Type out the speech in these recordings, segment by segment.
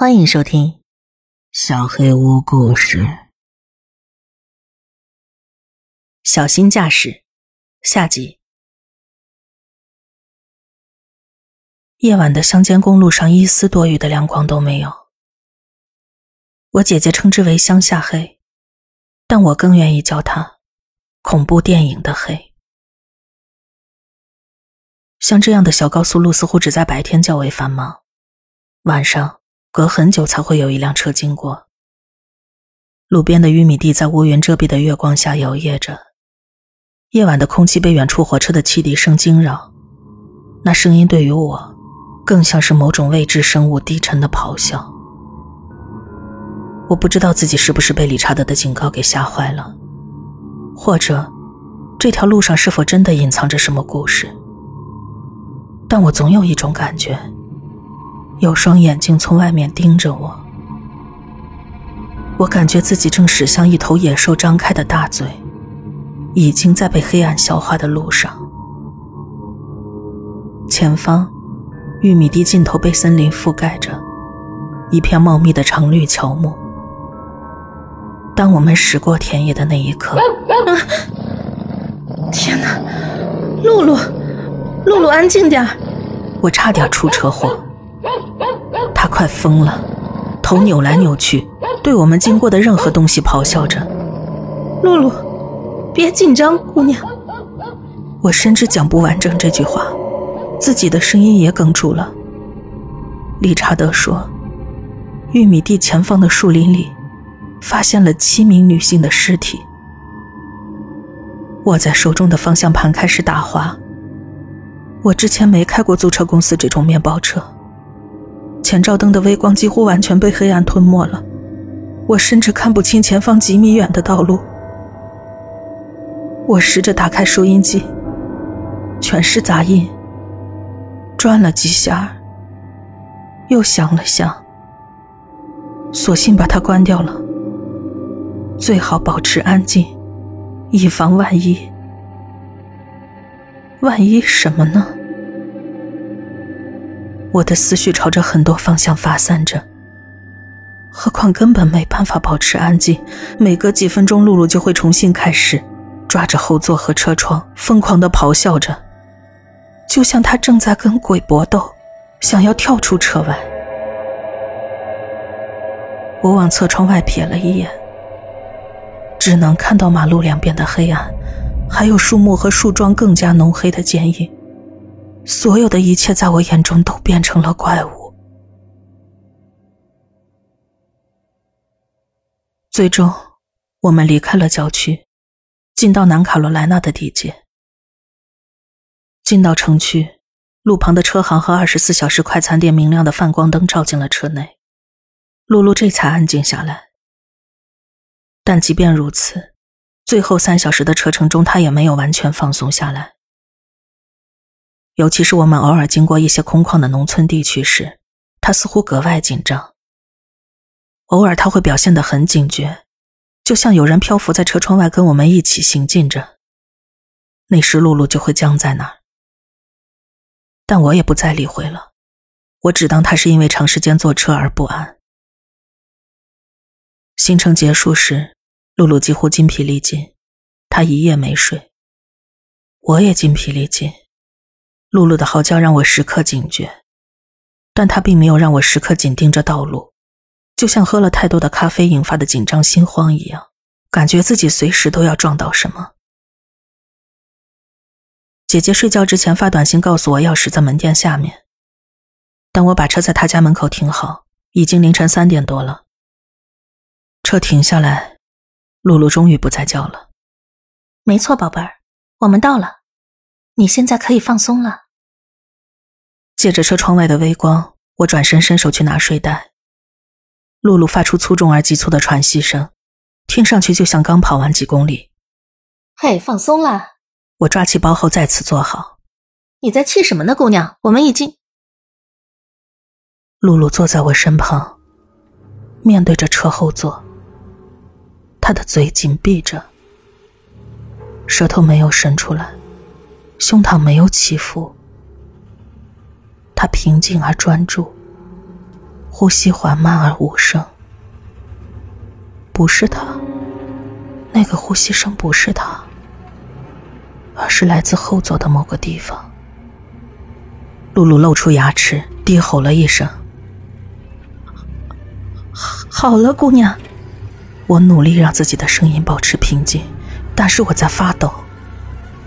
欢迎收听《小黑屋故事》。小心驾驶，下集。夜晚的乡间公路上一丝多余的亮光都没有。我姐姐称之为“乡下黑”，但我更愿意叫它“恐怖电影的黑”。像这样的小高速路似乎只在白天较为繁忙，晚上。隔很久才会有一辆车经过。路边的玉米地在乌云遮蔽的月光下摇曳着，夜晚的空气被远处火车的汽笛声惊扰，那声音对于我，更像是某种未知生物低沉的咆哮。我不知道自己是不是被理查德的警告给吓坏了，或者这条路上是否真的隐藏着什么故事，但我总有一种感觉。有双眼睛从外面盯着我，我感觉自己正驶向一头野兽张开的大嘴，已经在被黑暗消化的路上。前方，玉米地尽头被森林覆盖着，一片茂密的常绿乔木。当我们驶过田野的那一刻，啊！天哪，露露，露露，安静点我差点出车祸。他快疯了，头扭来扭去，对我们经过的任何东西咆哮着。露露，别紧张，姑娘。我深知讲不完整这句话，自己的声音也哽住了。理查德说，玉米地前方的树林里，发现了七名女性的尸体。握在手中的方向盘开始打滑。我之前没开过租车公司这种面包车。前照灯的微光几乎完全被黑暗吞没了，我甚至看不清前方几米远的道路。我试着打开收音机，全是杂音，转了几下，又想了想，索性把它关掉了。最好保持安静，以防万一。万一什么呢？我的思绪朝着很多方向发散着，何况根本没办法保持安静。每隔几分钟，露露就会重新开始，抓着后座和车窗，疯狂地咆哮着，就像她正在跟鬼搏斗，想要跳出车外。我往侧窗外瞥了一眼，只能看到马路两边的黑暗，还有树木和树桩更加浓黑的剪影。所有的一切在我眼中都变成了怪物。最终，我们离开了郊区，进到南卡罗来纳的地界。进到城区，路旁的车行和二十四小时快餐店明亮的泛光灯照进了车内，露露这才安静下来。但即便如此，最后三小时的车程中，她也没有完全放松下来。尤其是我们偶尔经过一些空旷的农村地区时，他似乎格外紧张。偶尔他会表现得很警觉，就像有人漂浮在车窗外跟我们一起行进着。那时露露就会僵在那儿，但我也不再理会了，我只当他是因为长时间坐车而不安。行程结束时，露露几乎筋疲力尽，她一夜没睡，我也筋疲力尽。露露的嚎叫让我时刻警觉，但她并没有让我时刻紧盯着道路，就像喝了太多的咖啡引发的紧张心慌一样，感觉自己随时都要撞到什么。姐姐睡觉之前发短信告诉我钥匙在门店下面，当我把车在她家门口停好，已经凌晨三点多了。车停下来，露露终于不再叫了。没错，宝贝儿，我们到了。你现在可以放松了。借着车窗外的微光，我转身伸手去拿睡袋。露露发出粗重而急促的喘息声，听上去就像刚跑完几公里。嘿，放松了。我抓起包后再次坐好。你在气什么呢，姑娘？我们已经……露露坐在我身旁，面对着车后座。她的嘴紧闭着，舌头没有伸出来。胸膛没有起伏，他平静而专注，呼吸缓慢而无声。不是他，那个呼吸声不是他，而是来自后座的某个地方。露露露出牙齿，低吼了一声：“好了，姑娘。”我努力让自己的声音保持平静，但是我在发抖，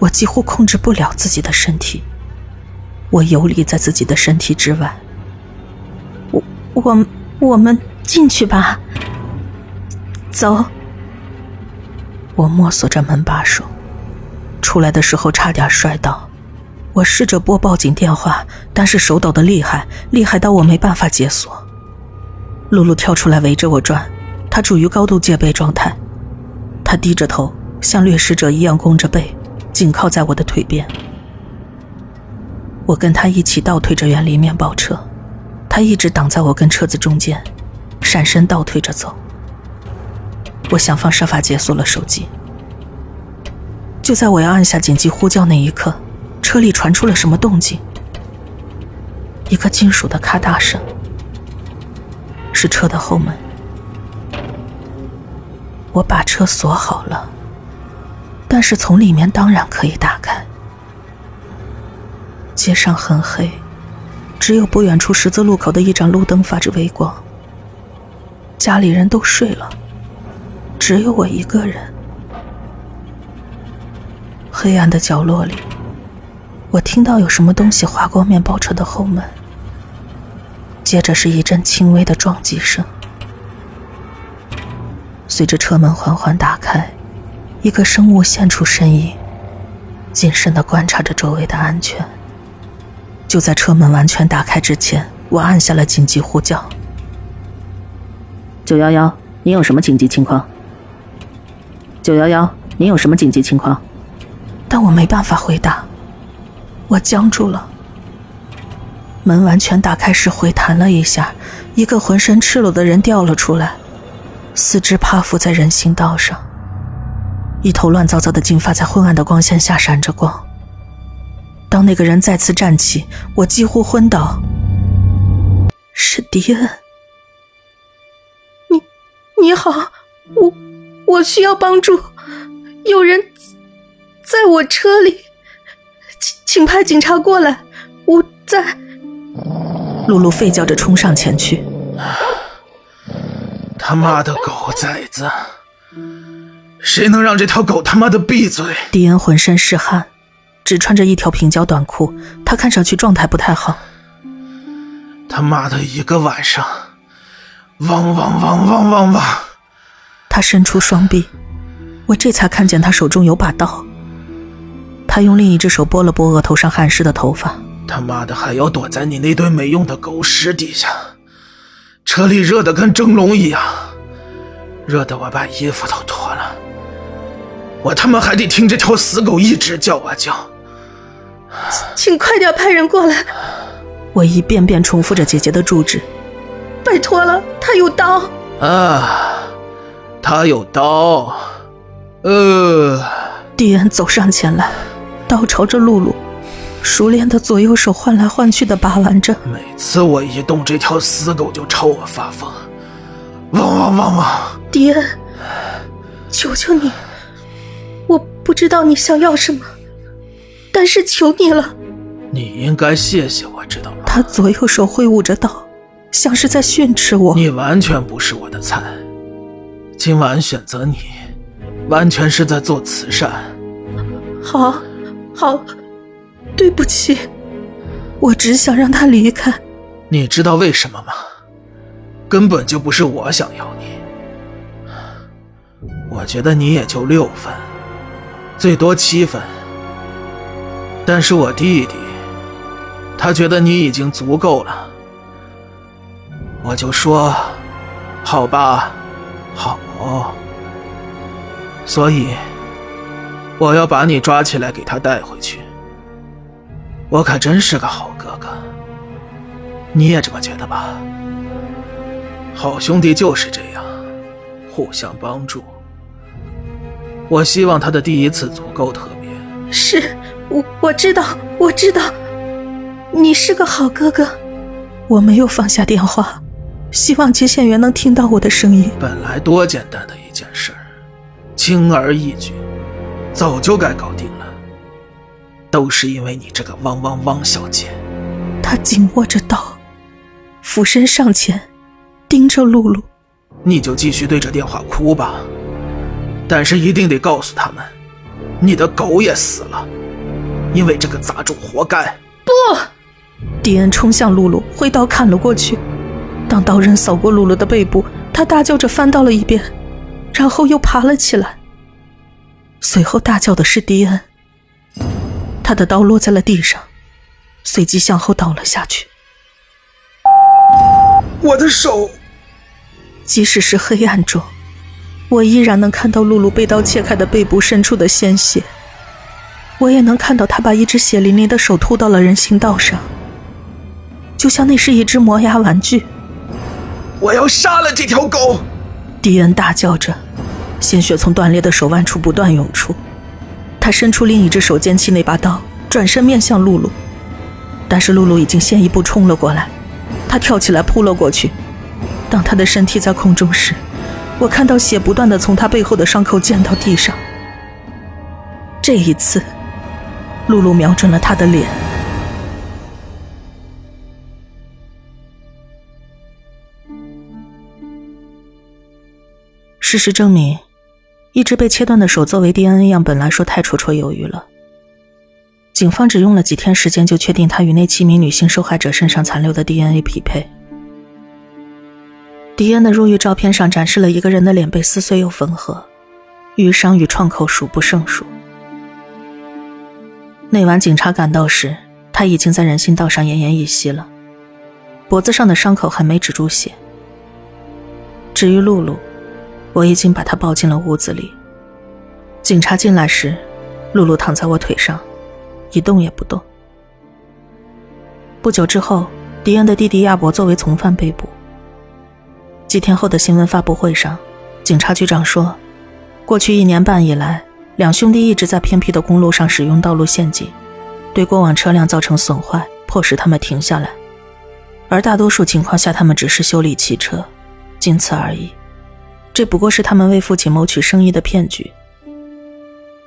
我几乎控制不了自己的身体，我游离在自己的身体之外。我我我们进去吧。走。我摸索着门把手，出来的时候差点摔倒。我试着拨报警电话，但是手抖的厉害，厉害到我没办法解锁。露露跳出来围着我转，她处于高度戒备状态。她低着头，像掠食者一样弓着背，紧靠在我的腿边。我跟他一起倒退着远离面包车，他一直挡在我跟车子中间，闪身倒退着走。我想方设法解锁了手机。就在我要按下紧急呼叫那一刻。车里传出了什么动静？一个金属的咔嗒声，是车的后门。我把车锁好了，是从里面当然可以打开。街上很黑，只有不远处十字路口的一盏路灯发着微光。家里人都睡了，只有我一个人。黑暗的角落里。我听到有什么东西划过面包车的后门，接着是一阵轻微的撞击声。随着车门缓缓打开，一个生物现出身影，谨慎的观察着周围的安全。就在车门完全打开之前，我按下了紧急呼叫：“九幺幺，您有什么紧急情况？”“九幺幺，您有什么紧急情况？”但我没办法回答。我僵住了。门完全打开时回弹了一下，一个浑身赤裸的人掉了出来，四肢趴伏在人行道上，一头乱糟糟的金发在昏暗的光线下闪着光。当那个人再次站起，我几乎昏倒。是迪恩。你，你好，我，我需要帮助，有人在我车里。请请派警察过来，我在。露露吠叫着冲上前去。他妈的狗崽子！谁能让这条狗他妈的闭嘴？迪恩浑身是汗，只穿着一条平角短裤，他看上去状态不太好。他妈的一个晚上，汪汪汪汪汪汪！他伸出双臂，我这才看见他手中有把刀。他用另一只手拨了拨额头上汗湿的头发。他妈的，还要躲在你那堆没用的狗屎底下？车里热得跟蒸笼一样，热得我把衣服都脱了。我他妈还得听这条死狗一直叫啊叫。请快点派人过来！我一遍遍重复着姐姐的住址。拜托了，他有刀。啊，他有刀。呃，迪恩走上前来。刀朝着露露，熟练的左右手换来换去的把玩着。每次我一动，这条死狗就朝我发疯，汪汪汪汪！迪恩，求求你，我不知道你想要什么，但是求你了。你应该谢谢我，知道吗？他左右手挥舞着刀，像是在训斥我。你完全不是我的菜，今晚选择你，完全是在做慈善。好。好，对不起，我只想让他离开。你知道为什么吗？根本就不是我想要你。我觉得你也就六分，最多七分。但是我弟弟，他觉得你已经足够了。我就说，好吧，好。所以。我要把你抓起来，给他带回去。我可真是个好哥哥，你也这么觉得吧？好兄弟就是这样，互相帮助。我希望他的第一次足够特别。是，我我知道，我知道，你是个好哥哥。我没有放下电话，希望接线员能听到我的声音。本来多简单的一件事儿，轻而易举，早就该搞定了。都是因为你这个汪汪汪小姐。他紧握着刀，俯身上前，盯着露露。你就继续对着电话哭吧，但是一定得告诉他们，你的狗也死了，因为这个杂种活该。不！迪恩冲向露露，挥刀砍了过去。当刀刃扫过露露的背部，他大叫着翻到了一边，然后又爬了起来。随后大叫的是迪恩，他的刀落在了地上，随即向后倒了下去。我的手！即使是黑暗中，我依然能看到露露被刀切开的背部渗出的鲜血。我也能看到他把一只血淋淋的手吐到了人行道上，就像那是一只磨牙玩具。我要杀了这条狗！迪恩大叫着，鲜血从断裂的手腕处不断涌出。他伸出另一只手捡起那把刀，转身面向露露，但是露露已经先一步冲了过来。他跳起来扑了过去。当他的身体在空中时，我看到血不断的从他背后的伤口溅到地上。这一次，露露瞄准了他的脸。事实证明，一只被切断的手作为 DNA 样本来说太绰绰有余了。警方只用了几天时间就确定他与那七名女性受害者身上残留的 DNA 匹配。迪恩的入狱照片上展示了一个人的脸被撕碎又缝合，淤伤与创口数不胜数。那晚警察赶到时，他已经在人行道上奄奄一息了，脖子上的伤口还没止住血。至于露露，我已经把她抱进了屋子里。警察进来时，露露躺在我腿上，一动也不动。不久之后，迪恩的弟弟亚伯作为从犯被捕。几天后的新闻发布会上，警察局长说，过去一年半以来，两兄弟一直在偏僻的公路上使用道路陷阱，对过往车辆造成损坏，迫使他们停下来。而大多数情况下，他们只是修理汽车，仅此而已。这不过是他们为父亲谋取生意的骗局。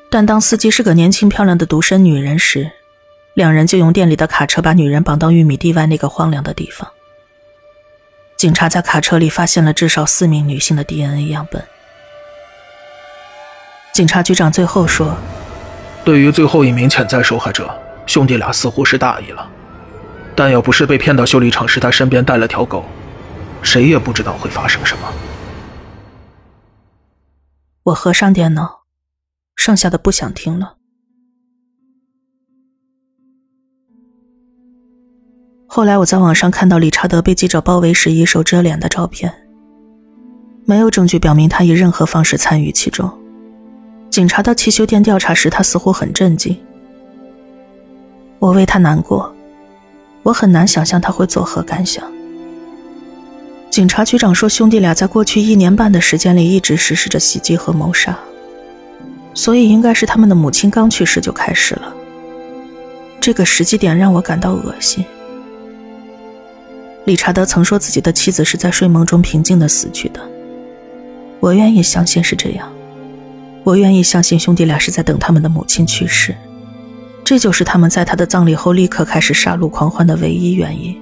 但当司机是个年轻漂亮的独身女人时，两人就用店里的卡车把女人绑到玉米地外那个荒凉的地方。警察在卡车里发现了至少四名女性的 DNA 样本。警察局长最后说：“对于最后一名潜在受害者，兄弟俩似乎是大意了。但要不是被骗到修理厂时他身边带了条狗，谁也不知道会发生什么。”我合上电脑，剩下的不想听了。后来我在网上看到理查德被记者包围时以手遮脸的照片，没有证据表明他以任何方式参与其中。警察到汽修店调查时，他似乎很震惊。我为他难过，我很难想象他会作何感想。警察局长说，兄弟俩在过去一年半的时间里一直实施着袭击和谋杀，所以应该是他们的母亲刚去世就开始了。这个时机点让我感到恶心。理查德曾说自己的妻子是在睡梦中平静的死去的。我愿意相信是这样，我愿意相信兄弟俩是在等他们的母亲去世，这就是他们在他的葬礼后立刻开始杀戮狂欢的唯一原因。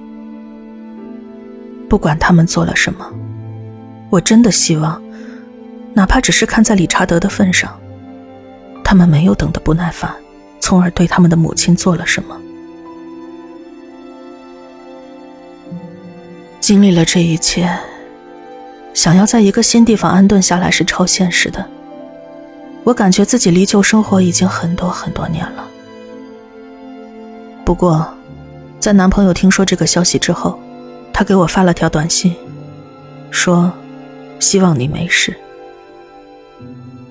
不管他们做了什么，我真的希望，哪怕只是看在理查德的份上，他们没有等得不耐烦，从而对他们的母亲做了什么。经历了这一切，想要在一个新地方安顿下来是超现实的。我感觉自己离旧生活已经很多很多年了。不过，在男朋友听说这个消息之后，他给我发了条短信，说：“希望你没事。”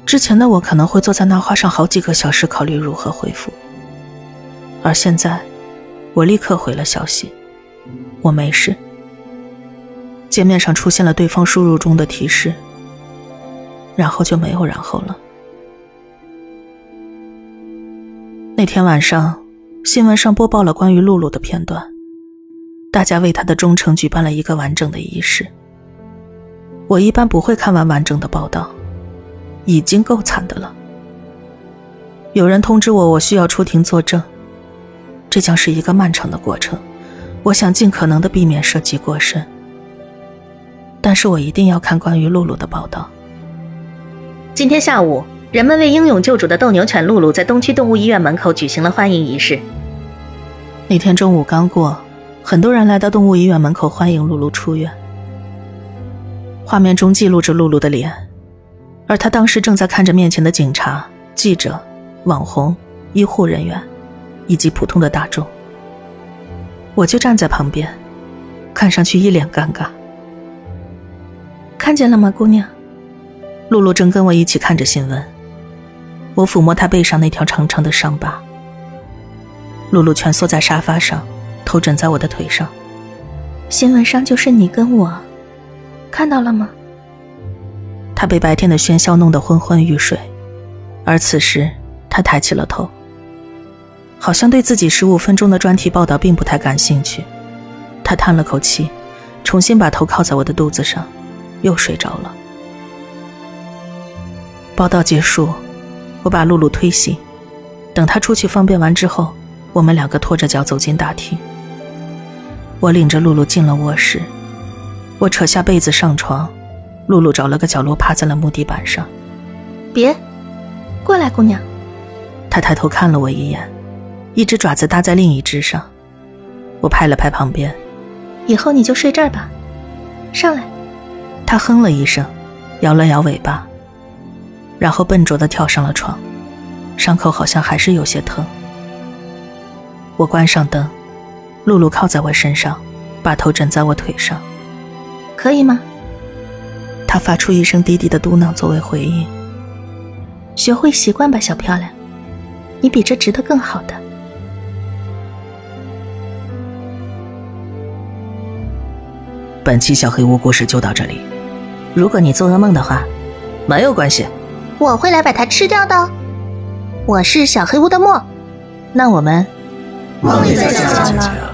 之前的我可能会坐在那花上好几个小时考虑如何回复，而现在，我立刻回了消息：“我没事。”界面上出现了对方输入中的提示，然后就没有然后了。那天晚上，新闻上播报了关于露露的片段，大家为她的忠诚举办了一个完整的仪式。我一般不会看完完整的报道，已经够惨的了。有人通知我，我需要出庭作证，这将是一个漫长的过程。我想尽可能的避免涉及过深，但是我一定要看关于露露的报道。今天下午，人们为英勇救主的斗牛犬露露在东区动物医院门口举行了欢迎仪式。那天中午刚过，很多人来到动物医院门口欢迎露露出院。画面中记录着露露的脸，而她当时正在看着面前的警察、记者、网红、医护人员，以及普通的大众。我就站在旁边，看上去一脸尴尬。看见了吗，姑娘？露露正跟我一起看着新闻。我抚摸她背上那条长长的伤疤。露露蜷缩在沙发上，头枕在我的腿上。新闻上就是你跟我，看到了吗？她被白天的喧嚣弄得昏昏欲睡，而此时她抬起了头。好像对自己十五分钟的专题报道并不太感兴趣，他叹了口气，重新把头靠在我的肚子上，又睡着了。报道结束，我把露露推醒，等她出去方便完之后，我们两个拖着脚走进大厅。我领着露露进了卧室，我扯下被子上床，露露找了个角落趴在了木地板上。别，过来，姑娘。她抬头看了我一眼。一只爪子搭在另一只上，我拍了拍旁边，以后你就睡这儿吧。上来，它哼了一声，摇了摇尾巴，然后笨拙地跳上了床，伤口好像还是有些疼。我关上灯，露露靠在我身上，把头枕在我腿上，可以吗？他发出一声低低的嘟囔作为回应。学会习惯吧，小漂亮，你比这值得更好的。本期小黑屋故事就到这里。如果你做噩梦的话，没有关系，我会来把它吃掉的。我是小黑屋的墨，那我们梦里再见了。